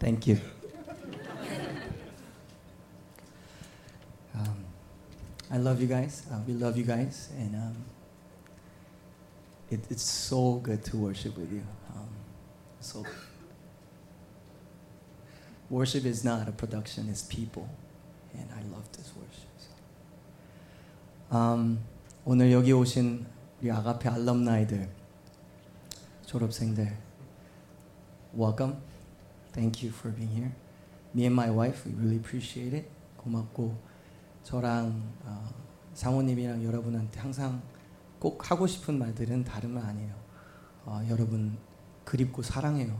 Thank you. Um, I love you guys. Uh, we love you guys, and um, it, it's so good to worship with you. Um, so worship is not a production; it's people, and I love this worship. So. Um, 오늘 여기 오신 우리 아가페 알럼나이들, 졸업생들, welcome. Thank you for being here. Me and my wife, we really appreciate it. 고맙고 저랑 어, 상호님이랑 여러분한테 항상 꼭 하고 싶은 말들은 말 아니에요. 어, 여러분 그립고 사랑해요.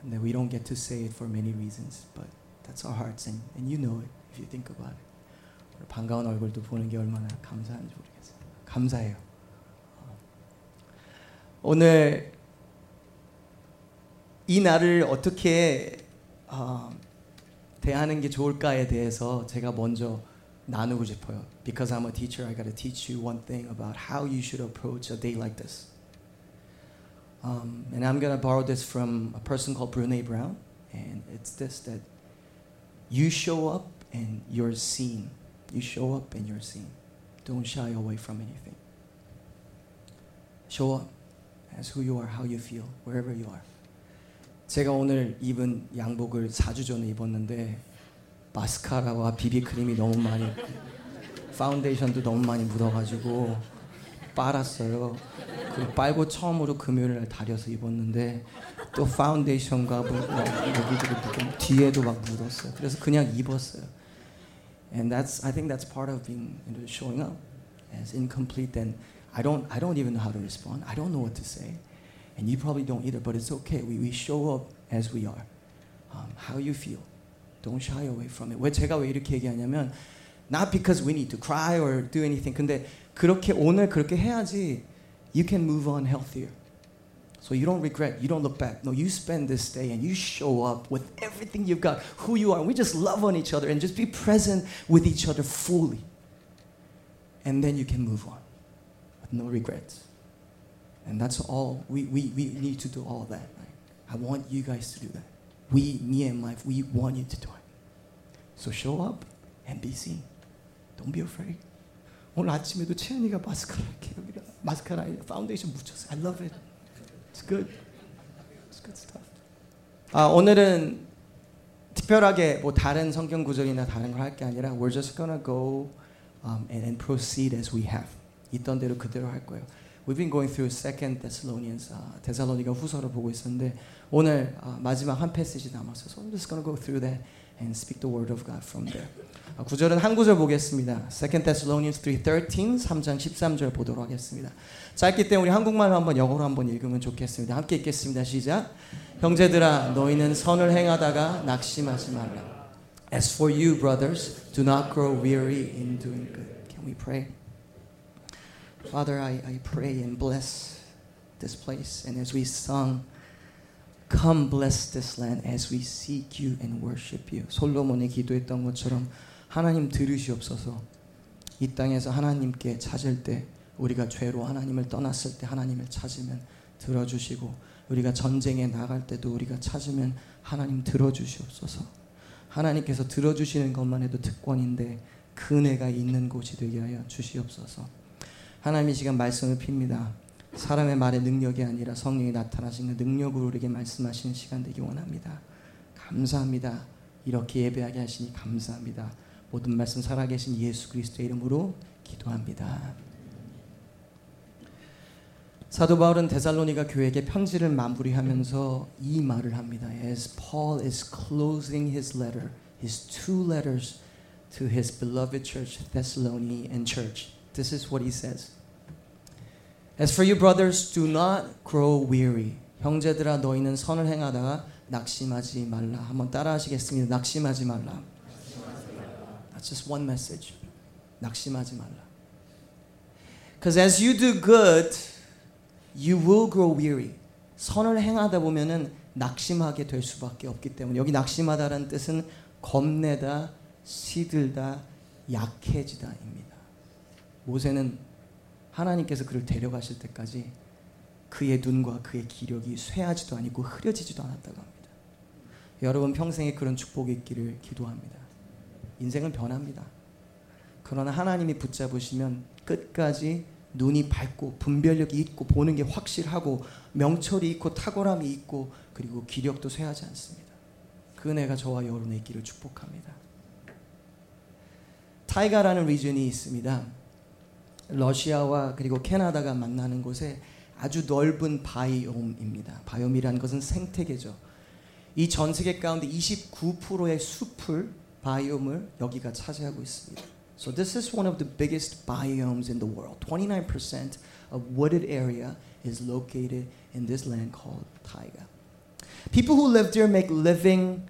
근데 we don't get to say it for many reasons, but that's our hearts, and, and you know it if you think about it. 반가운 얼굴도 보는 게 얼마나 감사한지 모르겠어요. 감사해요. 어. 오늘 이 날을 어떻게 어, 대하는 게 좋을까에 대해서 제가 먼저 나누고 싶어요. Because I'm a teacher, I gotta teach you one thing about how you should approach a day like this. Um, and I'm gonna borrow this from a person called Brene Brown, and it's this that you show up and you're seen. You show up and you're seen. Don't shy away from anything. Show up as who you are, how you feel, wherever you are. 제가 오늘 입은 양복을 4주 전에 입었는데 마스카라와 비비크림이 너무 많이 파운데이션도 너무 많이 묻어가지고 빨았어요. 그 빨고 처음으로 금요일 날 다려서 입었는데 또 파운데이션과 뭐, 여기도 묻고 뒤에도 막 묻었어요. 그래서 그냥 입었어요. And that's I think that's part of being showing up as incomplete. Then I don't I don't even know how to respond. I don't know what to say. And you probably don't either, but it's okay. We, we show up as we are. Um, how you feel. Don't shy away from it. 왜 제가 왜 이렇게 얘기하냐면 not because we need to cry or do anything. 근데 그렇게 오늘 그렇게 해야지 you can move on healthier. So you don't regret, you don't look back. No, you spend this day and you show up with everything you've got, who you are. And we just love on each other and just be present with each other fully. And then you can move on with no regrets. And that's all we, we, we need to do all that. Right? I want you guys to do that. We, me and my, we want you to do it. So show up and be seen. Don't be afraid. 오늘 아침에도 채연이가 마스카라 이렇게 여기다 마스카라 파운데이션 묻혔어요. I love it. It's good. It's good stuff. 아, 오늘은 특별하게 뭐 다른 성경 구절이나 다른 걸 할 게 아니라 we're just gonna go um, and, and proceed as we have. 있던 대로 그대로 할 거예요. We've been going through Second Thessalonians, 아, 데살로니가 후서를 보고 있었는데 오늘 아, 마지막 한 패시지 남았어요. So I'm just gonna go through that and speak the word of God from there. 아, 구절은 한 구절 보겠습니다. Second Thessalonians 3:13, 3장 13절 보도록 하겠습니다. 짧기 때문에 한국말로 한번 영어로 한번 읽으면 좋겠습니다. 함께 읽겠습니다. 시작. 형제들아 너희는 선을 행하다가 낙심하지 말라. As for you brothers, do not grow weary in doing good. Can we pray? Father, I, I pray and bless this place. And as we sung, come bless this land as we seek you and worship you. 솔로몬이 기도했던 것처럼 하나님 들으시옵소서. 이 땅에서 하나님께 찾을 때 우리가 죄로 하나님을 떠났을 때 하나님을 찾으면 들어주시고 우리가 전쟁에 나갈 때도 우리가 찾으면 하나님 들어주시옵소서. 하나님께서 들어주시는 것만 해도 특권인데 그 은혜가 있는 곳이 되게 하여 주시옵소서. 하나님 이 시간 말씀을 핍니다. 사람의 말의 능력이 아니라 성령이 나타나시는 능력으로 우리에게 말씀하시는 시간 되기 원합니다. 감사합니다. 이렇게 예배하게 하시니 감사합니다. 모든 말씀 살아계신 예수 그리스도의 이름으로 기도합니다. 사도 바울은 데살로니가 교회에게 편지를 마무리하면서 이 말을 합니다. As Paul is closing his letter, his two letters to his beloved church, Thessalonian church. This is what he says. As for you brothers, do not grow weary. 형제들아 너희는 선을 행하다가 낙심하지 말라. 한번 따라하시겠습니다. 낙심하지 말라. That's just one message. 낙심하지 말라. Because as you do good, you will grow weary. 선을 행하다 보면은 낙심하게 될 수밖에 없기 때문에 여기 낙심하다라는 뜻은 겁내다, 시들다, 약해지다입니다. 모세는 하나님께서 그를 데려가실 때까지 그의 눈과 그의 기력이 쇠하지도 아니고 흐려지지도 않았다고 합니다. 여러분 평생에 그런 축복이 있기를 기도합니다. 인생은 변합니다. 그러나 하나님이 붙잡으시면 끝까지 눈이 밝고 분별력이 있고 보는 게 확실하고 명철이 있고 탁월함이 있고 그리고 기력도 쇠하지 않습니다. 그 은혜가 저와 여러분의 있기를 축복합니다. 타이가라는 리전이 있습니다. 러시아와 그리고 캐나다가 만나는 곳에 아주 넓은 바이옴입니다. 바이옴이라는 것은 생태계죠. 이 전 세계 가운데 29%의 숲을 바이옴을 여기가 차지하고 있습니다. So this is one of the biggest biomes in the world. 29% of wooded area is located in this land called taiga. People who live there make living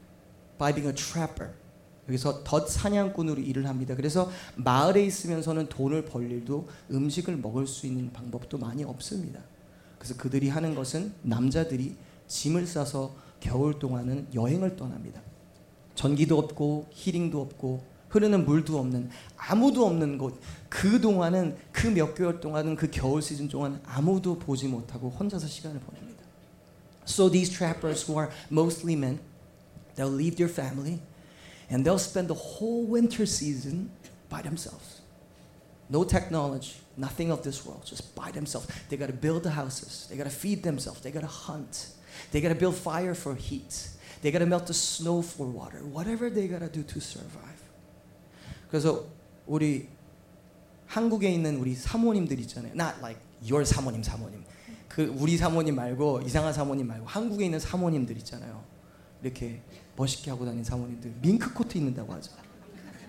by being a trapper. 여기서 덫 사냥꾼으로 일을 합니다. 그래서 마을에 있으면서는 돈을 벌 일도 음식을 먹을 수 있는 방법도 많이 없습니다. 그래서 그들이 하는 것은 남자들이 짐을 싸서 겨울 동안은 여행을 떠납니다. 전기도 없고 히링도 없고 흐르는 물도 없는 아무도 없는 곳. 그 동안은 그 몇 개월 동안은 그 겨울 시즌 동안 아무도 보지 못하고 혼자서 시간을 보냅니다. So these trappers who are mostly men, they'll leave their family and they'll spend the whole winter season by themselves. No technology, nothing of this world, just by themselves. They got to build the houses, they got to feed themselves, they got to hunt, they got to build fire for heat, they got to melt the snow for water, whatever they got to do to survive. 그래서 우리 한국에 있는 우리 사모님들 있잖아요. Not like your 사모님 사모님. 그 우리 사모님 말고 이상한 사모님 말고 한국에 있는 사모님들 있잖아요. 이렇게 멋있게 하고 다니는 사모님들 밍크 코트 입는다고 하죠.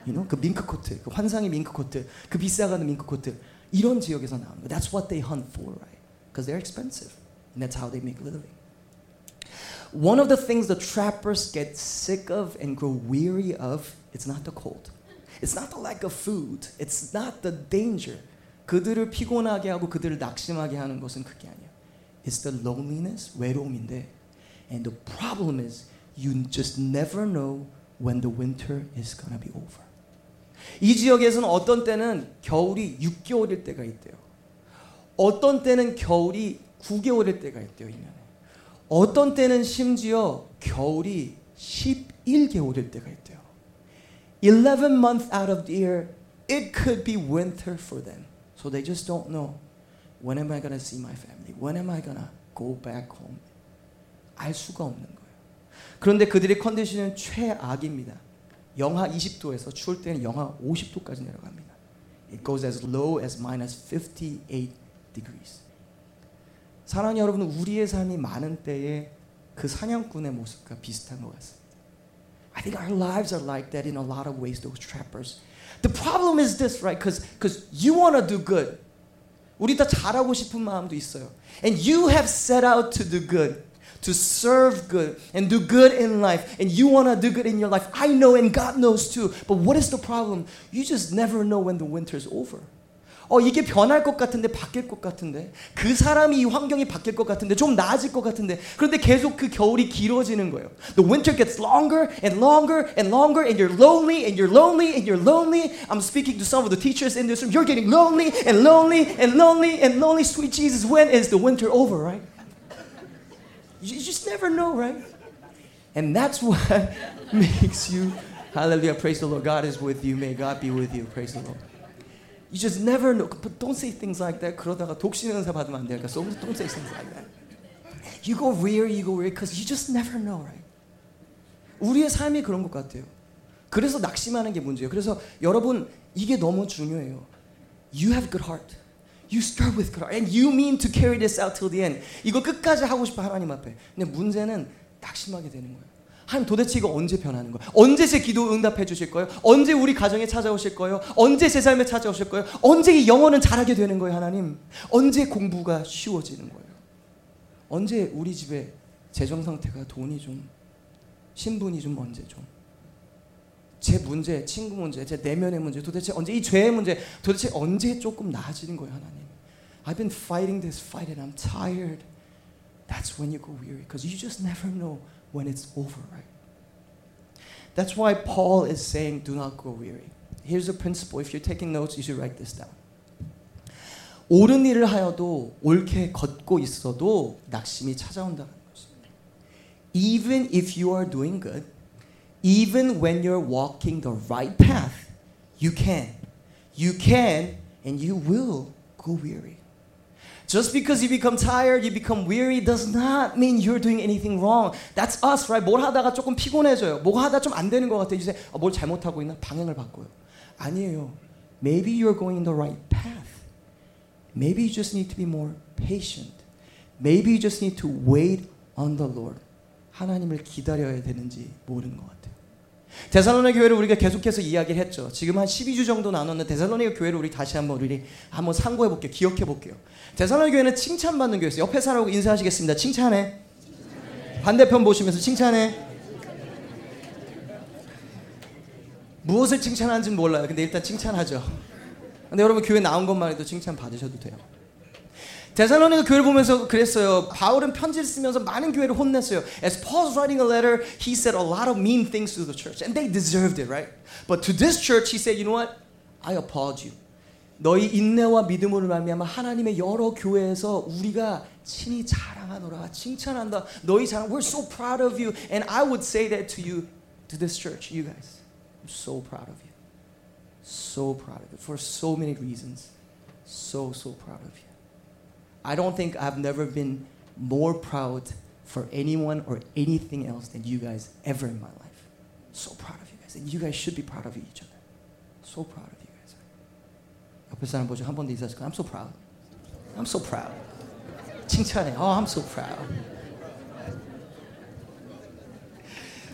You know? 그 밍크 코트, 그 환상의 밍크 코트, 그 비싸가는 밍크 코트 이런 지역에서 나오는 거. That's what they hunt for, right? Because they're expensive, and that's how they make a living. One of the things the trappers get sick of and grow weary of, it's not the cold. It's not the lack of food. It's not the danger. 그들을 피곤하게 하고 그들을 낙심하게 하는 것은 그게 아니야. It's the loneliness, 외로움인데. And the problem is you just never know when the winter is gonna be over. 이 지역에서는 어떤 때는 겨울이 6개월일 때가 있대요. 어떤 때는 겨울이 9개월일 때가 있대요, 1년에. 어떤 때는 심지어 겨울이 11개월일 때가 있대요. 11 months out of the year, it could be winter for them. So they just don't know when am I to see my family? When am I to go back home? 알 수가 없는 거예요. 그런데 그들의 컨디션은 최악입니다. 영하 20도에서 추울 때는 영하 50도까지 내려갑니다. It goes as low as minus 58 degrees. 사랑하는 여러분, 우리의 삶이 많은 때에 그 사냥꾼의 모습과 비슷한 것 같습니다. I think our lives are like that in a lot of ways, those trappers. The problem is this, right? Because you want to do good. 우리 다 잘하고 싶은 마음도 있어요. And you have set out to do good. To serve good and do good in life, and you want to do good in your life. I know, and God knows too. But what is the problem? You just never know when the winter's over. 어 이게 변할 것 같은데 바뀔 것 같은데 그 사람이 이 환경이 바뀔 것 같은데 좀 나아질 것 같은데 그런데 계속 그 겨울이 길어지는 거예요. The winter gets longer and longer and longer and you're lonely and you're lonely and you're lonely. I'm speaking to some of the teachers in this room. You're getting lonely and lonely and lonely and lonely. Sweet Jesus, when is the winter over, right? You just never know, right? And that's what makes you Hallelujah. Praise the Lord. God is with you. May God be with you. Praise the Lord. You just never know. But don't say things like that. 그러다가 독신 은사 받으면 안 되니까. So don't say things like that. You go weary, you go weary, because you just never know, right? 우리의 삶이 그런 것 같아요. 그래서 낙심하는 게 문제예요. 그래서 여러분 이게 너무 중요해요. You have good heart. You start with heart, and you mean to carry this out till the end. 이거 끝까지 하고 싶어 하나님 앞에. 근데 문제는 낙심하게 되는 거예요. 하나님 도대체 이거 언제 변하는 거예요? 언제 제 기도 응답해 주실 거예요? 언제 우리 가정에 찾아오실 거예요? 언제 제 삶에 찾아오실 거예요? 언제 이 영혼은 잘하게 되는 거예요, 하나님? 언제 공부가 쉬워지는 거예요? 언제 우리 집에 재정 상태가 돈이 좀 신분이 좀 언제 좀 제 문제, 친구 문제, 제 내면의 문제, 도대체 언제 이 죄의 문제, 도대체 언제 조금 나아지는 거예요, 하나님? I've been fighting this fight and I'm tired. That's when you go weary because you just never know when it's over, right? That's why Paul is saying, do not grow weary. Here's a principle. If you're taking notes, you should write this down. 옳은 일을 하여도 옳게 걷고 있어도 낙심이 찾아온다는 것입니다. even if you are doing good, even when you're walking the right path, you can. You can and you will go weary. Just because you become tired, you become weary does not mean you're doing anything wrong. That's us, right? 뭘 하다가 조금 피곤해져요. 뭐 하다 좀 안 되는 것 같아요. 이제 아, 뭘 잘못하고 있나? 방향을 바꿔요. 아니에요. Maybe you're going in the right path. Maybe you just need to be more patient. Maybe you just need to wait on the Lord. 하나님을 기다려야 되는지 모르는 것 같아요. 데살로니 교회를 우리가 계속해서 이야기를 했죠. 지금 한 12주 정도 나눴는 데살로니 교회를 우리 다시 한번 우리 한번 상고해 볼게요. 기억해 볼게요. 데살로니 교회는 칭찬받는 교회였어요. 옆에 사람하고 인사하시겠습니다. 칭찬해. 반대편 보시면서 칭찬해. 무엇을 칭찬하는지는 몰라요. 근데 일단 칭찬하죠. 근데 여러분 교회 나온 것만 해도 칭찬 받으셔도 돼요. 데살로니가 교회를 보면서 그랬어요. 바울은 편지를 쓰면서 많은 교회를 혼냈어요. As Paul's writing a letter, he said a lot of mean things to the church, and they deserved it, right? But to this church, he said, you know what? I applaud you. 너희 인내와 믿음으로 말미암아 하나님의 여러 교회에서 우리가 친히 자랑하노라 칭찬한다. 너희 자랑, we're so proud of you, and I would say that to you, to this church, you guys, I'm so proud of you, so proud of you for so many reasons, so so proud of you. I don't think I've never been more proud for anyone or anything else than you guys ever in my life. So proud of you guys. And you guys should be proud of each other. So proud of you guys. 옆에 사람 보죠. 한 번도 인사하실 I'm so proud. I'm so proud. 칭찬해. Oh, I'm so proud.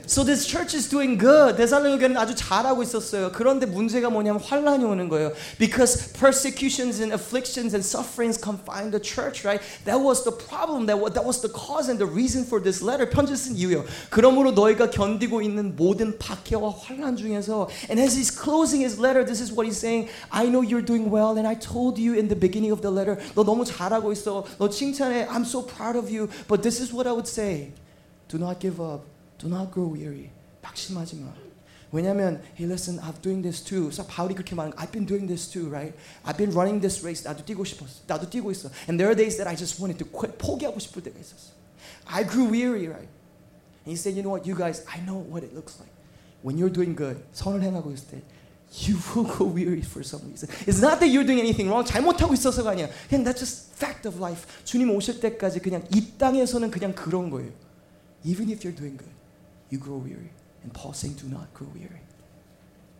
So this church is doing good. 데살로니 교회는 아주 잘하고 있었어요. 그런데 문제가 뭐냐면 환란이 오는 거예요. Because persecutions and afflictions and sufferings confine the church, right? That was the problem. That was, that was the cause and the reason for this letter. 편지 쓴 이유요. 그러므로 너희가 견디고 있는 모든 박해와 환란 중에서 and as he's closing his letter, this is what he's saying. I know you're doing well and I told you in the beginning of the letter. 너 너무 잘하고 있어. 너 칭찬해. I'm so proud of you. But this is what I would say. Do not give up. Do not grow weary. 낙심하지 마. 왜냐면 hey listen I'm doing this too. 그래서 바울이 그렇게 말하는 I've been doing this too, right? I've been running this race. 나도 뛰고 싶었어. 나도 뛰고 있어. And there are days that I just wanted to quit. 포기하고 싶을 때가 있었어. I grew weary, right? And he said, you know what, you guys, I know what it looks like. When you're doing good, 선을 행하고 있을 때 you will go weary for some reason. It's not that you're doing anything wrong. 잘못하고 있어서가 아니야. 그냥 that's just fact of life. 주님 오실 때까지 그냥 이 땅에서는 그냥 그런 거예요. Even if you're doing good. you grow weary. And Paul saying, do not grow weary.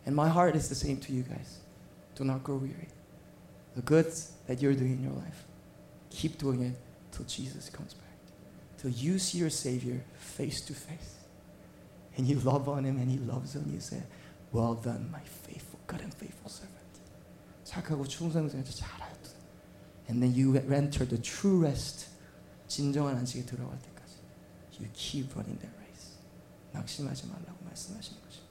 And my heart is the same to you guys. Do not grow weary. The good that you're doing in your life, keep doing it till Jesus comes back. Till you see your Savior face to face. And you love on him and he loves on you. Say, well done, my faithful, good and faithful servant. 착하고 충성스러운 잘하였다. And then you enter the true rest. 진정한 안식에 들어갈 때까지. You keep running that 낙심하지 말라고 말씀하시는 것입니다.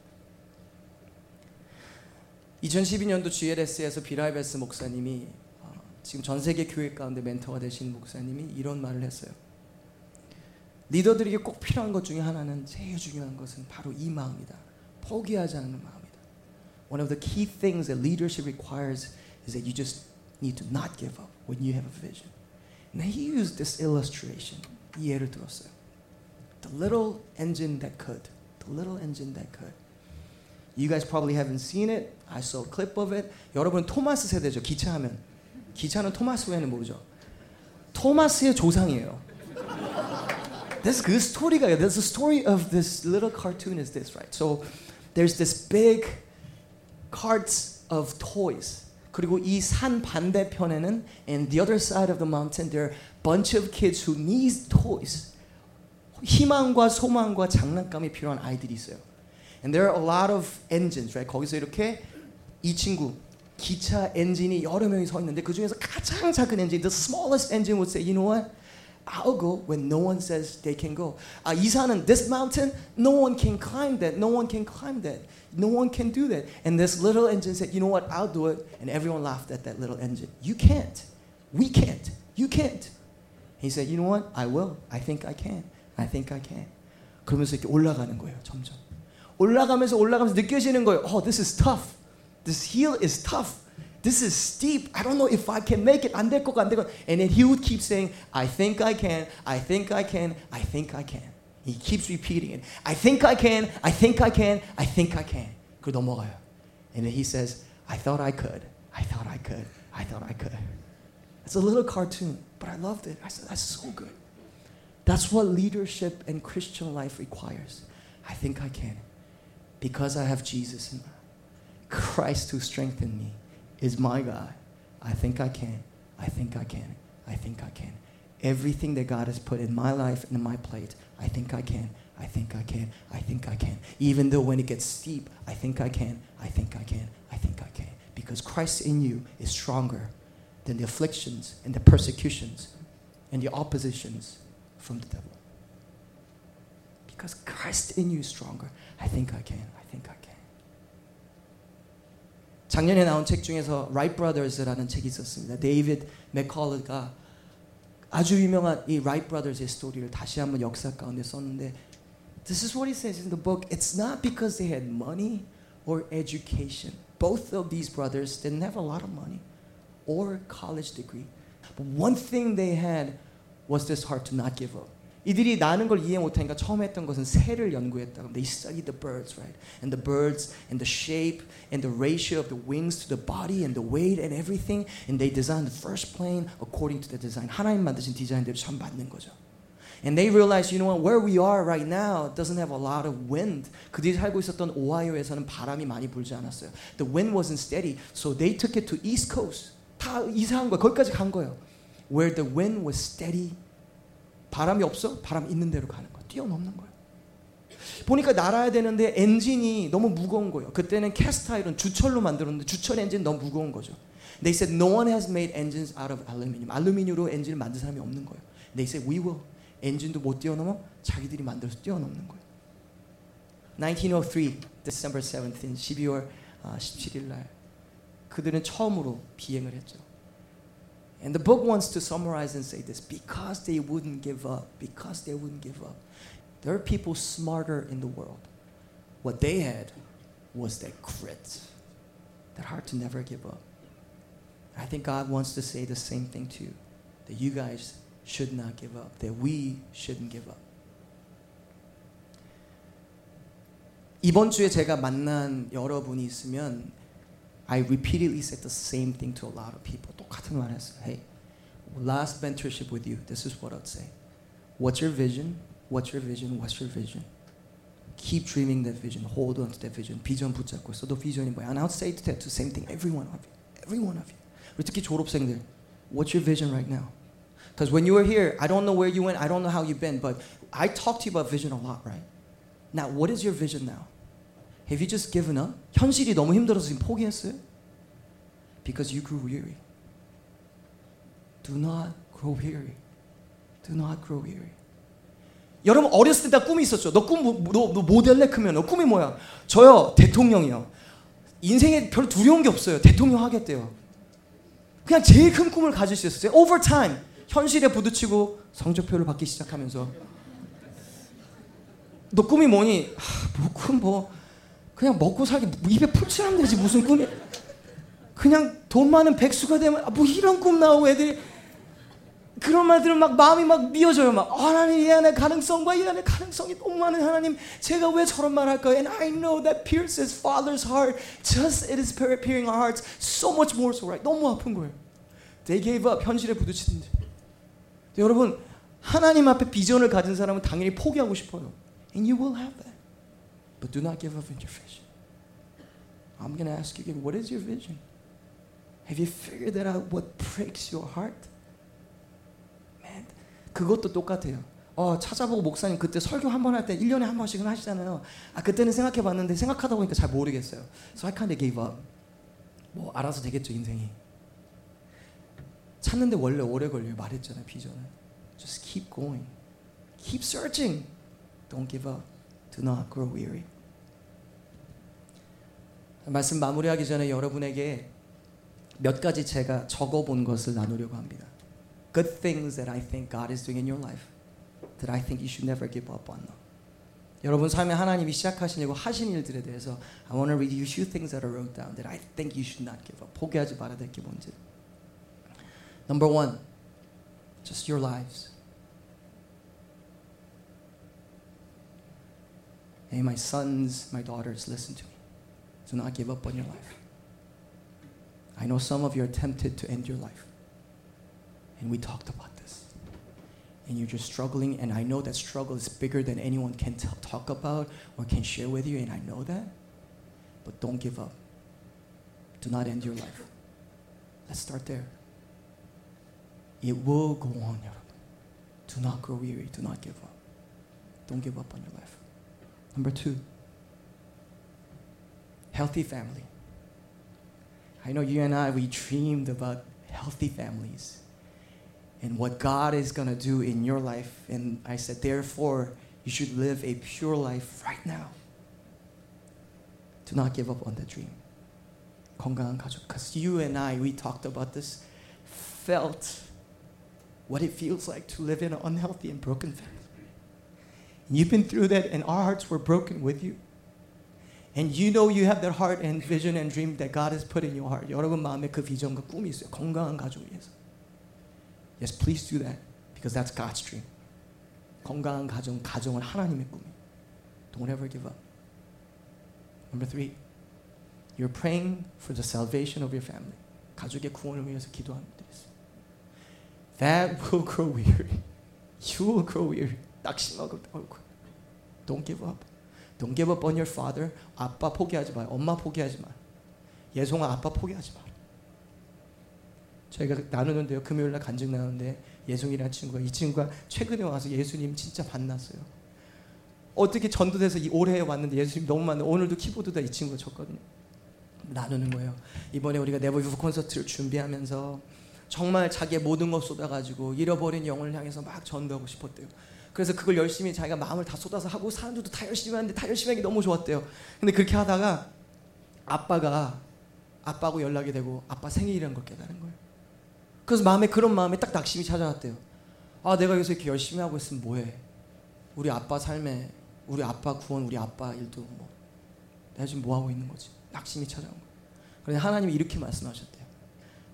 2012년도 GLS에서 비라이베스 목사님이 어, 지금 전 세계 교회 가운데 멘토가 되신 목사님이 이런 말을 했어요. 리더들에게 꼭 필요한 것 중에 하나는 제일 중요한 것은 바로 이 마음이다. 포기하지 않는 마음이다. One of the key things that leadership requires is that you just need to not give up when you have a vision. And he used this illustration. 이 예를 들었어요. The little engine that could. The little engine that could. You guys probably haven't seen it. I saw a clip of it. 여러분 토마스 세대죠. 기차하면. 기차는 토마스 외에는 모르죠. 토마스의 조상이에요. This 그 스토리가 there's a story of this little cartoon is this, right? So there's this big carts of toys. 그리고 이 산 반대편에는 and the other side of the mountain there are a bunch of kids who need toys. 희망과 소망과 장난감이 필요한 아이들이 있어요. And there are a lot of engines, right? 거기서 이렇게 이 친구 기차 엔진이 여러 명이 서 있는데 그 중에서 가장 작은 엔진, the smallest engine would say, you know what? I'll go when no one says they can go. 아, 이 산은 this mountain, no one can climb that. No one can climb that. No one can do that. And this little engine said, you know what? I'll do it. And everyone laughed at that little engine. You can't. We can't. You can't. He said, you know what? I will. I think I can. I think I can. 그러면서 이렇게 올라가는 거예요, 점점. 올라가면서 올라가면서 느껴지는 거예요. Oh, this is tough. This hill is tough. This is steep. I don't know if I can make it. 안될 거가 안 되고. And then he would keep saying, I think I can. I think I can. I think I can. He keeps repeating it. I think I can, I think I can, I think I can. 그리고 넘어가요. And then he says, I thought I could, I thought I could, I thought I could. It's a little cartoon, but I loved it. I said, that's so good. That's what leadership and Christian life requires. I think I can. Because I have Jesus in me. Christ who strengthened me is my God. I think I can. I think I can. I think I can. Everything that God has put in my life and in my plate, I think I can. I think I can. I think I can. Even though when it gets steep, I think I can. I think I can. I think I can. Because Christ in you is stronger than the afflictions and the persecutions and the oppositions from the devil. Because Christ in you is stronger. I think I can. I think I can. 작년에 나온 책 중에서 Wright Brothers라는 책이 있었습니다. 데이비드 맥컬러가 아주 유명한 이 Wright Brothers의 스토리를 다시 한번 역사 가운데 썼는데 This is what he says in the book. It's not because they had money or education. Both of these brothers didn't have a lot of money or college degree. But one thing they had was this heart to not give up. 이들이 나는 걸 이해 못하니까 처음 했던 것은 새를 연구했다. They studied the birds, right? And the birds and the shape and the ratio of the wings to the body and the weight and everything. And they designed the first plane according to the design. 하나님 만드신 디자인대로 참 맞는 거죠. And they realized, you know what, where we are right now doesn't have a lot of wind. 그들이 살고 있었던 오하이오에서는 바람이 많이 불지 않았어요. The wind wasn't steady, so they took it to East Coast. 다 이사한 거예요. 거기까지 간 거예요. Where the wind was steady. 바람이 없어? 바람 있는 대로 가는 거예요. 뛰어넘는 거예요. 보니까 날아야 되는데 엔진이 너무 무거운 거예요. 그때는 캐스타이론 주철로 만들었는데 주철 엔진 너무 무거운 거죠. They said no one has made engines out of aluminum. 알루미늄으로 엔진을 만든 사람이 없는 거예요. They said we will. 엔진도 못 뛰어넘어 자기들이 만들어서 뛰어넘는 거예요. 1903 December 17th 12월 17일 날 그들은 처음으로 비행을 했죠. And the book wants to summarize and say this because they wouldn't give up, because they wouldn't give up. There are people smarter in the world. What they had was that grit, that heart to never give up. I think God wants to say the same thing to you that you guys should not give up, that we shouldn't give up. 이번 주에 제가 만난 여러분이 있으면 I repeatedly said the same thing to a lot of people. 똑같은 말 했어요. Hey, last mentorship with you. This is what I'd say. What's your vision? What's your vision? What's your vision? Keep dreaming that vision. Hold on to that vision. 비전 붙잡고 있어. 너 비전이 뭐야? And I'll say that to same thing. Every one of you. Every one of you. 우리 특히 졸업생들. What's your vision right now? Because when you were here, I don't know where you went. I don't know how you've been. But I talk to you about vision a lot, right? Now, what is your vision now? Have you just given up? 현실이 너무 힘들어서 지금 포기했어요? Because you grew weary. Do not grow weary. Do not grow weary. 여러분 어렸을 때 다 꿈이 있었죠. 너 꿈너 너 모델래 크면 너 꿈이 뭐야? 저요 대통령이요. 인생에 별 두려운 게 없어요. 대통령 하겠대요. 그냥 제일 큰 꿈을 가질 수 있었어요. Over time 현실에 부딪히고 성적표를 받기 시작하면서 너 꿈이 뭐니? 아, 뭐꿈 뭐 그냥 먹고 살기 입에 풀칠하면 되지 무슨 꿈이 그냥 돈 많은 백수가 되면 뭐 이런 꿈 나오고 애들이 그런 말 들으면 막 마음이 막 미어져요. 막 하나님 이 안에 가능성과 이 안에 가능성이 너무 많은 하나님 제가 왜 저런 말 할까요? And I know that pierces Father's heart just it is piercing our hearts so much more so right. 너무 아픈 거예요. They gave up 현실에 부딪히는데 여러분 하나님 앞에 비전을 가진 사람은 당연히 포기하고 싶어요. And you will have that. But do not give up on your vision. I'm to ask you again, what is your vision? Have you figured that out what breaks your heart? 그것도 똑같아요. 어, 찾아보고 목사님 그때 설교 한 번 할 때 1년에 한 번씩은 하시잖아요. 아, 그때는 생각해 봤는데 생각하다 보니까 잘 모르겠어요. So I kind of gave up. 뭐 알아서 되겠죠, 인생이. 찾는데 원래 오래 걸려요. 말했잖아요, 비전을. Just keep going. Keep searching. Don't give up. Do not grow weary. 말씀 마무리하기 전에 여러분에게 몇 가지 제가 적어 본 것을 나누려고 합니다. Good things that I think God is doing in your life that I think you should never give up on. 여러분 삶에 하나님이 시작하시려고 하신 일들에 대해서 I want to read you a few things that I wrote down that I think you should not give up. 포기하지 말아야 될 게 뭔지. Number one, just your lives. Hey, my sons, my daughters, listen to me. Do not give up on your life. I know some of you are tempted to end your life. And we talked about this. And you're just struggling, and I know that struggle is bigger than anyone can t- talk about or can share with you, and I know that. But don't give up. Do not end your life. Let's start there. It will go on, 여러분. Do not grow weary. Do not give up. Don't give up on your life. Number two, healthy family. I know you and I, we dreamed about healthy families and what God is going to do in your life. And I said, therefore, you should live a pure life right now. Do not give up on that dream. 건강한 가족. Because you and I, we talked about this, felt what it feels like to live in an unhealthy and broken family. And you've been through that, and our hearts were broken with you. And you know you have that heart and vision and dream that God has put in your heart. 여러분 마음에 그 비전과 꿈이 있어요. 건강한 가족을 위해서. Yes, please do that because that's God's dream. 건강한 가정, 가정은 하나님의 꿈이. Don't ever give up. Number three, you're praying for the salvation of your family. 가족의 구원을 위해서 기도하는 분들이 있어요. That will grow weary. You will grow weary. 낙심하고 Don't give up. Don't give up on your father. 아빠 포기하지 마요. 엄마 포기하지 마. 예송아 아빠 포기하지 마. 저희가 나누는데요. 금요일 날 간증 나누는데 예송이라는 친구가 이 친구가 최근에 와서 예수님 진짜 만났어요. 어떻게 전도돼서 이 올해 왔는데 예수님 너무 많아. 오늘도 키보드다 이 친구가 쳤거든요. 나누는 거예요. 이번에 우리가 네버 유프 콘서트를 준비하면서 정말 자기의 모든 것 쏟아가지고 잃어버린 영혼을 향해서 막 전도하고 싶었대요. 그래서 그걸 열심히 자기가 마음을 다 쏟아서 하고 사람들도 다 열심히 하는데 다 열심히 하기 너무 좋았대요. 근데 그렇게 하다가 아빠가 아빠하고 연락이 되고 아빠 생일이라는 걸 깨달은 거예요. 그래서 마음에 그런 마음에 딱 낙심이 찾아왔대요. 아 내가 여기서 이렇게 열심히 하고 있으면 뭐해? 우리 아빠 삶에 우리 아빠 구원 우리 아빠 일도 뭐 내가 지금 뭐 하고 있는 거지? 낙심이 찾아온 거예요. 그런데 하나님이 이렇게 말씀하셨대요.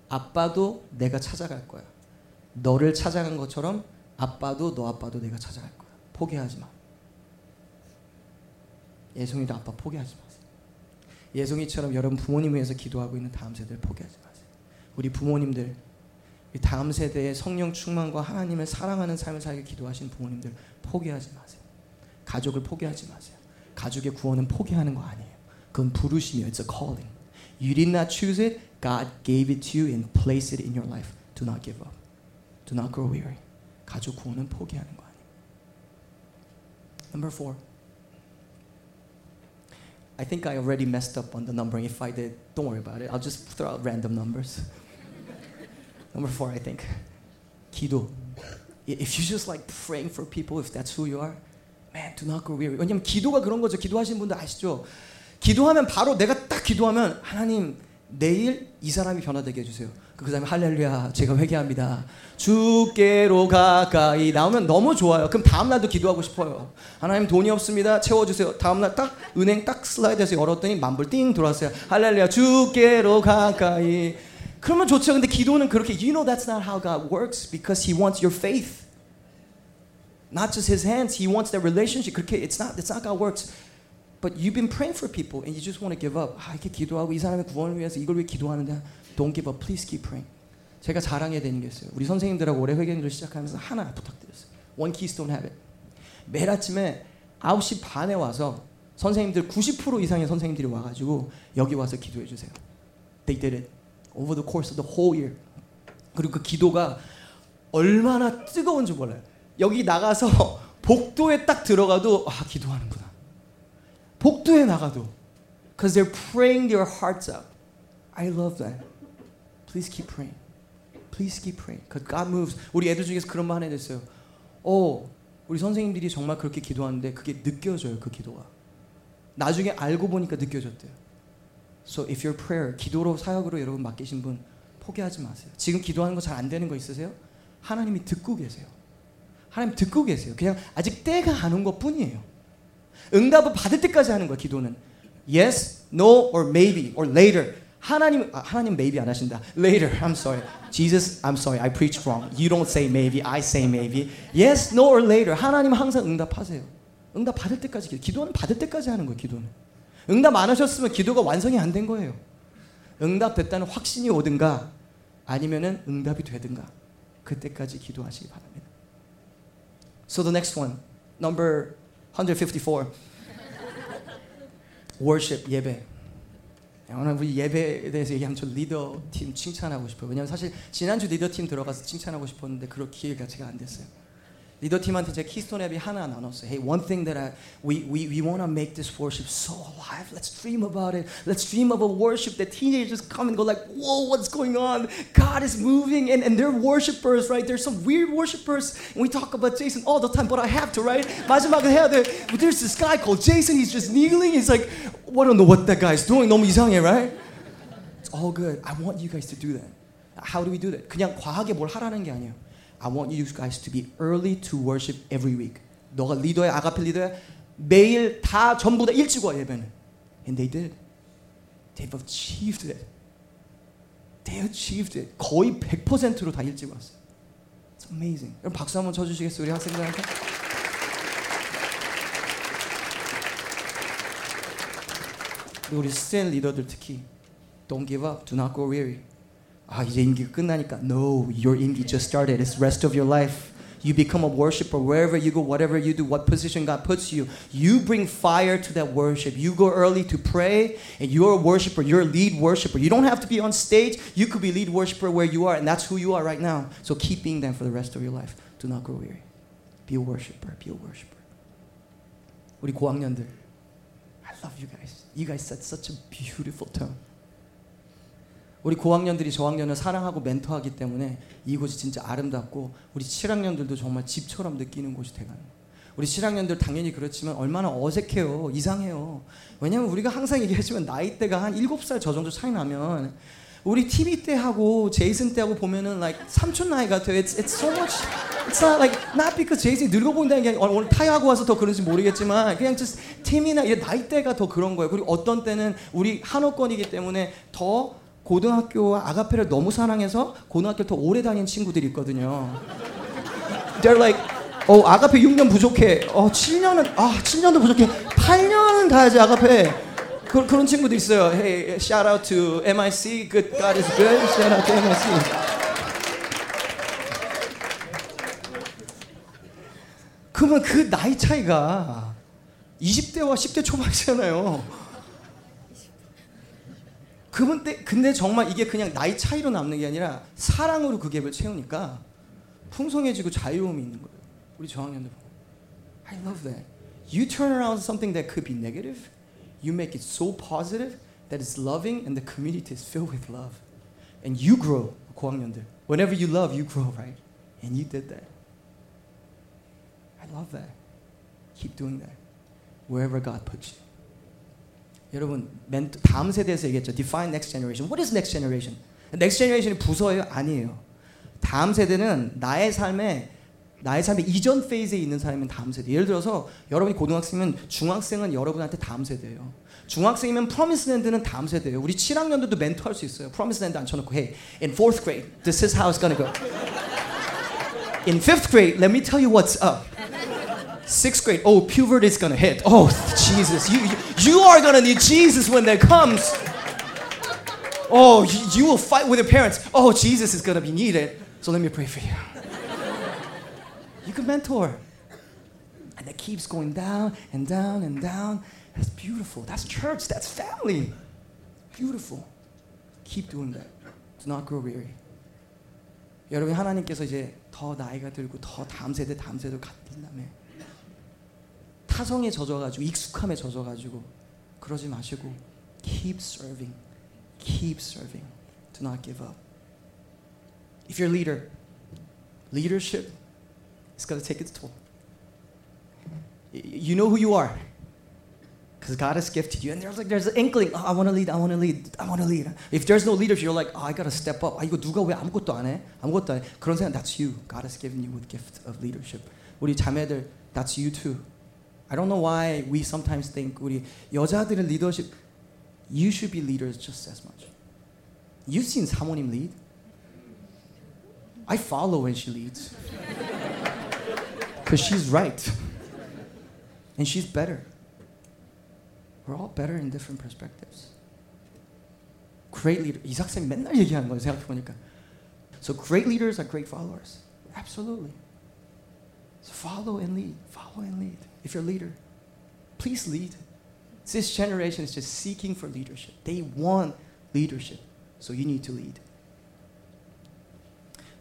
아빠도 내가 찾아갈 거야. 너를 찾아간 것처럼 아빠도 너 아빠도 내가 찾아갈 거야. 포기하지 마. 예송이도 아빠 포기하지 마세요. 예송이처럼 여러분 부모님 위해서 기도하고 있는 다음 세대를 포기하지 마세요. 우리 부모님들 다음 세대의 성령 충만과 하나님을 사랑하는 삶을 살게 기도하신 부모님들 포기하지 마세요. 가족을 포기하지 마세요. 가족의 구원은 포기하는 거 아니에요. 그건 부르심이에요. It's a calling. You did not choose it. God gave it to you and placed it in your life. Do not give up. Do not grow weary. 가족 구원은 포기하는 거 아니에요. Number four. I think I already messed up on the numbering. If I did, don't worry about it. I'll just throw out random numbers. Number four, I think. 기도. If you just like praying for people, if that's who you are, man, do not grow weary. 왜냐면 기도가 그런 거죠. 기도하시는 분들 아시죠? 기도하면 바로 내가 딱 기도하면 하나님 내일 이 사람이 변화되게 해주세요. 그 다음에 할렐루야 제가 회개합니다. 주께로 가까이 나오면 너무 좋아요. 그럼 다음날도 기도하고 싶어요. 하나님 돈이 없습니다. 채워주세요. 다음날 딱 은행 딱 슬라이드에서 열었더니 만불 띵 들어왔어요. 할렐루야 주께로 가까이 그러면 좋죠. 근데 기도는 그렇게 you know that's not how God works because he wants your faith. Not just his hands. He wants that relationship. 그렇게 it's not it's not God works. But you've been praying for people and you just want to give up. 아, 이렇게 기도하고 이 사람의 구원을 위해서 이걸 위해 기도하는데 don't give up. Please keep praying. 제가 자랑해야 되는 게 있어요. 우리 선생님들하고 올해 회견을 시작하면서 하나 부탁드렸어요. One keystone habit. 매일 아침에 9시 반에 와서 선생님들 90% 이상의 선생님들이 와가지고 여기 와서 기도해 주세요. They did it over the course of the whole year. 그리고 그 기도가 얼마나 뜨거운지 몰라요. 여기 나가서 복도에 딱 들어가도 아 기도하는구나. 복도에 나가도 because they're praying their hearts out. I love that. Please keep praying. Please keep praying. Because God moves. 우리 애들 중에서 그런 말 하나 있어요. 어, 우리 선생님들이 정말 그렇게 기도하는데 그게 느껴져요. 그 기도가. 나중에 알고 보니까 느껴졌대요. So if your prayer, 기도로 사역으로 여러분 맡기신 분 포기하지 마세요. 지금 기도하는 거 잘 안 되는 거 있으세요? 하나님이 듣고 계세요. 하나님 듣고 계세요. 그냥 아직 때가 안 온 것 뿐이에요. 응답을 받을 때까지 하는 거야, 기도는. Yes, no, or maybe, or later. 하나님, 아, 하나님 maybe 안 하신다. Later, I'm sorry. Jesus, I'm sorry. I preached wrong. You don't say maybe, I say maybe. Yes, no, or later. 하나님 항상 응답하세요. 응답 받을 때까지 기도. 기도는 받을 때까지 하는 거예요. 기도는. 응답 안 하셨으면 기도가 완성이 안 된 거예요. 응답 됐다는 확신이 오든가 아니면은 응답이 되든가 그때까지 기도하시기 바랍니다. So the next one, number 154. worship 예배. 오늘 우리 예배에 대해서 얘기하면 저 리더 팀 칭찬하고 싶어요. 왜냐면 사실 지난주 리더 팀 들어가서 칭찬하고 싶었는데 그럴 기회가 제가 안 됐어요. 리더 팀한테 제 키스톤 앱이 하나 나눴어요. Hey, one thing that I we we we want to make this worship so alive. Let's dream about it. Let's dream of a worship that teenagers come and go like, whoa, what's going on? God is moving, and and they're worshipers, right? There's some weird worshipers, and we talk about Jason all the time, but I have to, right? 마지막에 해야 돼. But there's this guy called Jason. He's just kneeling. He's like, I don't know what that guy's doing. 너무 이상해, right? It's all good. I want you guys to do that. How do we do that? 그냥 과하게 뭘 하라는 게 아니에요. I want you guys to be early to worship every week. 너가 리더야, 아가페 리더야. 매일 다 전부 다 일찍 와 예배는. And they did. They've achieved it. They achieved it. 거의 100%로 다 일찍 왔어요. It's amazing. 여러분 박수 한번 쳐주시겠어요 우리 학생들한테? 그리고 우리 스탠 리더들 특히 Don't give up. Do not grow weary. 아 이제 임기가 끝나니까 No, your 임기 just started. It's rest of your life. You become a worshiper wherever you go, whatever you do, what position God puts you. You bring fire to that worship. You go early to pray, and you're a worshiper. You're a lead worshiper. You don't have to be on stage. You could be lead worshiper where you are, and that's who you are right now. So keep being them for the rest of your life. Do not grow weary. Be a worshiper. Be a worshiper. 우리 고학년들, I love you guys. You guys set such a beautiful tone. 우리 고학년들이 저학년을 사랑하고 멘토하기 때문에 이곳이 진짜 아름답고 우리 7학년들도 정말 집처럼 느끼는 곳이 돼가는. 우리 7학년들 당연히 그렇지만 얼마나 어색해요. 이상해요. 왜냐면 우리가 항상 얘기하지만 나이대가 한 7살 저 정도 차이 나면 우리 TV 때하고 제이슨 때하고 보면은 like 삼촌 나이 같아요. It's, it's so much. It's not like not because 제이슨이 늙어 보인다는 게 아니라 오늘 타이하고 와서 더 그런지 모르겠지만 그냥 just 팀이나 이 나이대가 더 그런 거예요. 그리고 어떤 때는 우리 한옥권이기 때문에 더 고등학교와 아가페를 너무 사랑해서 고등학교 더 오래 다닌 친구들이 있거든요. They're like, 어 아가페 6년 부족해. 어 7년은 아 7년도 부족해. 8년은 가야지 아가페. 그, 그런 친구도 있어요. Hey, shout out to MIC. Good God is good. Shout out to MIC. 그러면 그 나이 차이가 20대와 10대 초반이잖아요. 그분 때 근데 정말 이게 그냥 나이 차이로 남는 게 아니라 사랑으로 그 갭을 채우니까 풍성해지고 자유로움이 있는 거예요. 우리 저학년들 보면. I love that. You turn around something that could be negative, you make it so positive that it's loving and the community is filled with love. And you grow, 고학년들. Whenever you love, you grow, right? And you did that. I love that. Keep doing that. Wherever God puts you. 여러분 멘토, 다음 세대에서 얘기했죠. Define next generation. What is next generation? next generation이 부서예요? 아니에요. 다음 세대는 나의 삶에 나의 삶의 이전 페이즈에 있는 사람이면 다음 세대. 예를 들어서 여러분이 고등학생이면 중학생은 여러분한테 다음 세대예요. 중학생이면 프로미스랜드는 다음 세대예요. 우리 7학년들도 멘토할 수 있어요. 프로미스랜드 앉혀놓고 hey, in fourth grade, this is how it's gonna go. In fifth grade, let me tell you what's up. Sixth grade, oh, puberty is gonna hit. Oh, Jesus, you, you, you are gonna need Jesus when that comes. Oh, you, you will fight with your parents. Oh, Jesus is gonna be needed. So let me pray for you. You can mentor. And it keeps going down and down and down. That's beautiful. That's church. That's family. Beautiful. Keep doing that. Do not grow weary. 여러분 하나님께서 이제 더 나이가 들고 더 다음 세대 다음 세대 갖는 다음에 타성에 젖어가지고 익숙함에 젖어가지고 그러지 마시고 keep serving, keep serving. Do not give up. If you're a leader, leadership is going to take its toll. You know who you are because God has gifted you, and there's like there's an inkling. Oh, I want to lead. I want to lead. I want to lead. If there's no leadership, you're like, oh, I gotta step up. 아 이거 누가 왜 아무것도 안 해? 아무것도 안 해. 그런 생각. That's you. God has given you with gift of leadership. 우리 자매들, that's you too. I don't know why we sometimes think 우리 여자들은 리더십 you should be leaders just as much. You've seen 사모님 lead. I follow when she leads. Because she's right. And she's better. We're all better in different perspectives. Great leader. 이삭쌤 맨날 얘기하는 거예요. 생각해 보니까. So great leaders are great followers. Absolutely. So follow and lead. Follow and lead. If you're a leader, please lead. This generation is just seeking for leadership. They want leadership. So you need to lead.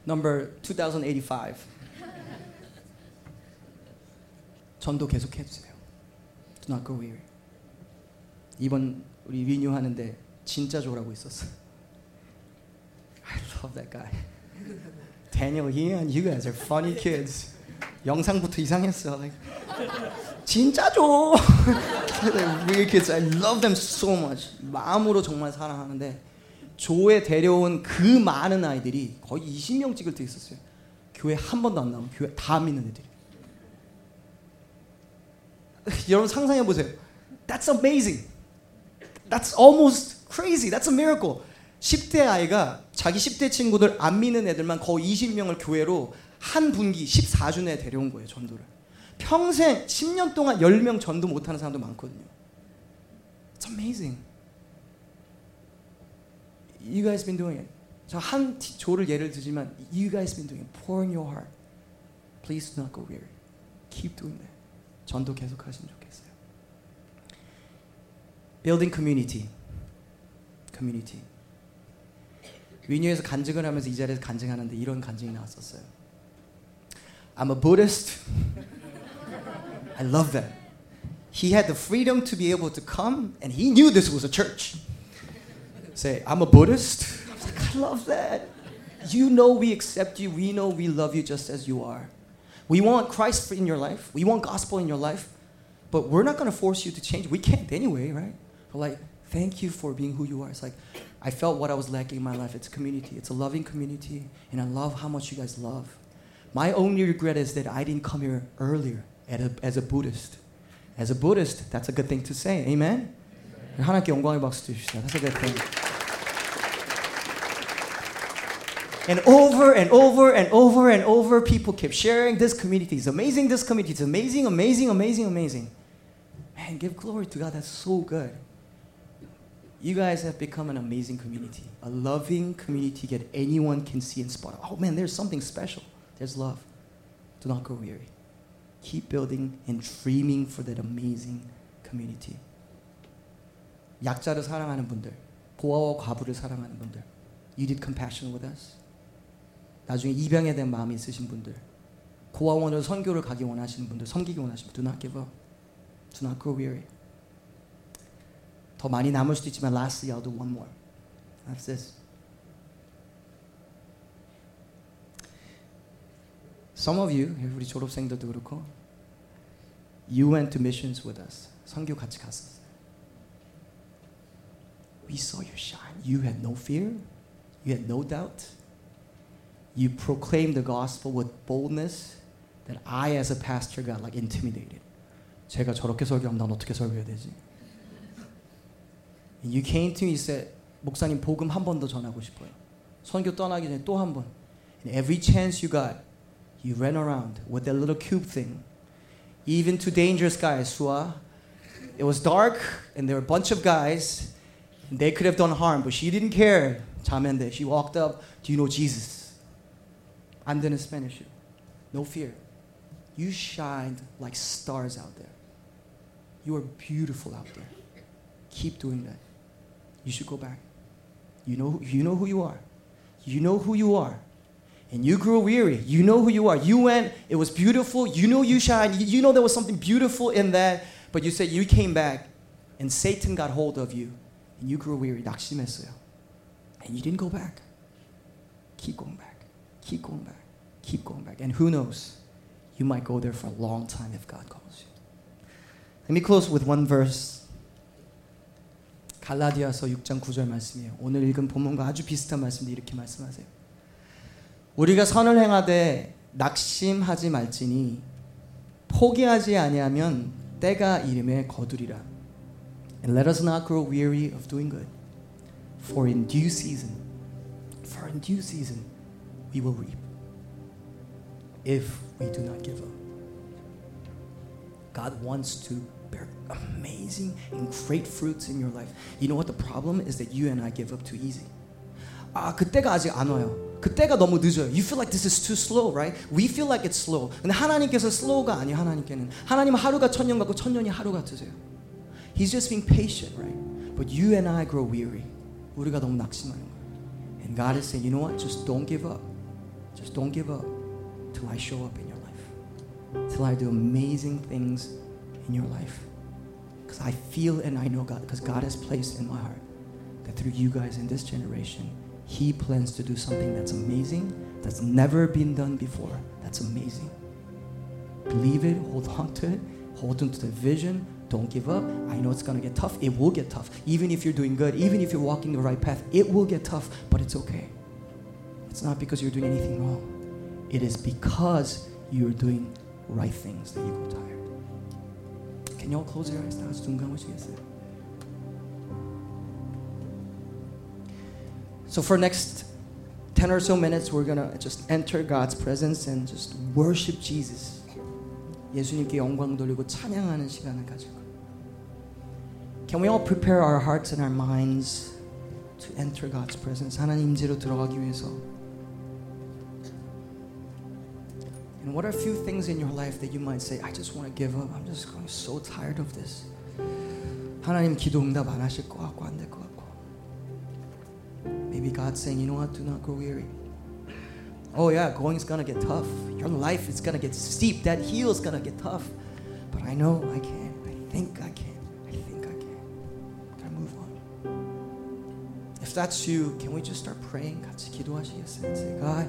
Number 2085. 전도 계속 해주세요. Do not go weary. 이번 우리 리뉴 하는데 진짜 좋으라고 있었어. I love that guy. Daniel, Ian, you guys are funny kids. 영상부터 이상했어. Like, 진짜 줘. Weird kids, I love them so much. 마음으로 정말 사랑하는데 조에 데려온 그 많은 아이들이 거의 20명 찍을 때 있었어요. 교회 한 번도 안 나오면 교회 다 믿는 애들이. 여러분 상상해 보세요. That's amazing. That's almost crazy. That's a miracle. 10대 아이가 자기 10대 친구들 안 믿는 애들만 거의 20명을 교회로 한 분기 14주 내에 데려온 거예요, 전도를. 평생 10년 동안 10명 전도 못하는 사람도 많거든요. It's amazing. You guys been doing it. 저한 조를 예를 들지만 you guys been doing it. Pouring your heart. Please do not go weary. Keep doing that. 전도 계속 하시면 좋겠어요. Building community. community. 위뉴에서 간증을 하면서 이 자리에서 간증하는데 이런 간증이 나왔었어요. I'm a Buddhist. I love that. He had the freedom to be able to come and he knew this was a church. Say, I'm a Buddhist. I was like, I love that. You know we accept you. We know we love you just as you are. We want Christ in your life. We want gospel in your life. But we're not going to force you to change. We can't anyway, right? But like, thank you for being who you are. It's like, I felt what I was lacking in my life. It's community. It's a loving community. And I love how much you guys love. My only regret is that I didn't come here earlier a, as a Buddhist. As a Buddhist, that's a good thing to say. Amen? 하나님께 영광의 박수 주십시다. That's a good thing. And over and over and over and over, people kept sharing this community is amazing, this community is amazing, amazing, amazing, amazing. Man, give glory to God. That's so good. You guys have become an amazing community, a loving community that anyone can see and spot. Oh man, there's something special. There's love. Do not grow weary. Keep building and dreaming for that amazing community. 약자를 사랑하는 분들, 고아와 과부를 사랑하는 분들, you did compassion with us. 나중에 입양에 대한 마음이 있으신 분들, 고아원으로 선교를 가기 원하시는 분들, 섬기기 원하시는 분들, do not give up. Do not grow weary. 더 많이 남을 수도 있지만 lastly I'll do one more. That's this. Some of you, 우리 졸업생들도 그렇고, you went to missions with us. 선교 같이 갔었어요. We saw your shine. You had no fear. You had no doubt. You proclaimed the gospel with boldness that I, as a pastor, got like intimidated. 제가 저렇게 설교하면 난 어떻게 설교해야 되지? And you came to me and said, 목사님 복음 한 번 더 전하고 싶어요. 선교 떠나기 전에 또 한 번. And every chance you got, you ran around with that little cube thing, even to dangerous guys who are. It was dark, and there were a bunch of guys, and they could have done harm, but she didn't care. Chamende, she walked up. Do you know Jesus? I'm gonna Spanish you. No fear. You shined like stars out there. You are beautiful out there. Keep doing that. You should go back. You know, you know who you are. You know who you are And you grew weary. You know who you are. You went, it was beautiful. You know you shine. You, you know there was something beautiful in that. But you said you came back and Satan got hold of you. And you grew weary. 낙심했어요. And you didn't go back. Keep going back. Keep going back. Keep going back. And who knows? You might go there for a long time if God calls you. Let me close with one verse. 갈라디아서 6장 9절 말씀이에요. 오늘 읽은 본문과 아주 비슷한 말씀인데 이렇게 말씀하세요. 우리가 선을 행하되 낙심하지 말지니 포기하지 아니하면 때가 이름에 거두리라. And let us not grow weary of doing good. For in due season, for in due season, we will reap. If we do not give up. God wants to bear amazing and great fruits in your life. You know what the problem is that you and I give up too easy. 아, 그때가 아직 안 와요. 그때가 너무 늦어요. You feel like this is too slow, right? We feel like it's slow. 근데 하나님께서 slow가 아니에요. 하나님께는 하나님 하루가 천년 같고 천년이 하루 같으세요. He's just being patient, right? But you and I grow weary. 우리가 너무 낙심하는 거예요. And God is saying, you know what? Just don't give up. Just don't give up till I show up in your life. Till I do amazing things in your life. Because I feel and I know God, because God has placed in my heart that through you guys in this generation, He plans to do something that's amazing, that's never been done before. That's amazing. Believe it, hold on to it, hold on to the vision, don't give up. I know it's going to get tough. It will get tough. Even if you're doing good, even if you're walking the right path, it will get tough, but it's okay. It's not because you're doing anything wrong. It is because you're doing right things that you go tired. Can you all close your eyes now? So for next 10 or so minutes, we're going to just enter God's presence and just worship Jesus. 예수님께 영광 돌리고 찬양하는 시간을 가질 거예요. Can we all prepare our hearts and our minds to enter God's presence? 하나님 임재로 들어가기 위해서. And what are a few things in your life that you might say, I just want to give up. I'm just growing so tired of this. 하나님 기도 응답 안 하실 것 같고 안 될 것 같고. Maybe God's saying, you know what? Do not grow weary. Oh yeah, going's gonna get tough. Your life is gonna get steep. That hill is gonna get tough. But I know I can. I think I can. I think I can. Can I move on? If that's you, can we just start praying? 같이 기도하시겠어요? And say, God,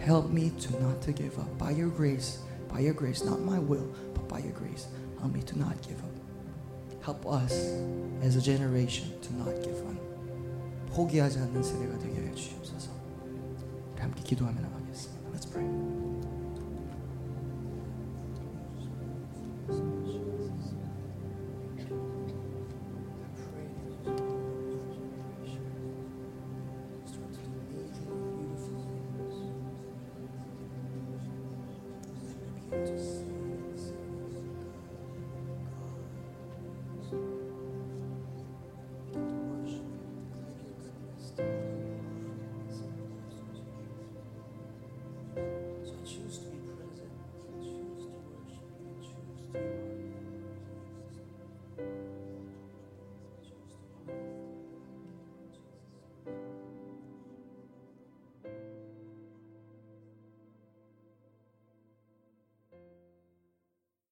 help me to not to give up. By your grace, by your grace, not my will, but by your grace, help me to not give up. Help us as a generation to not give up. 포기하지 않는 세대가 되게 해 주시옵소서. 함께 기도하며 나가겠습니다. Let's pray.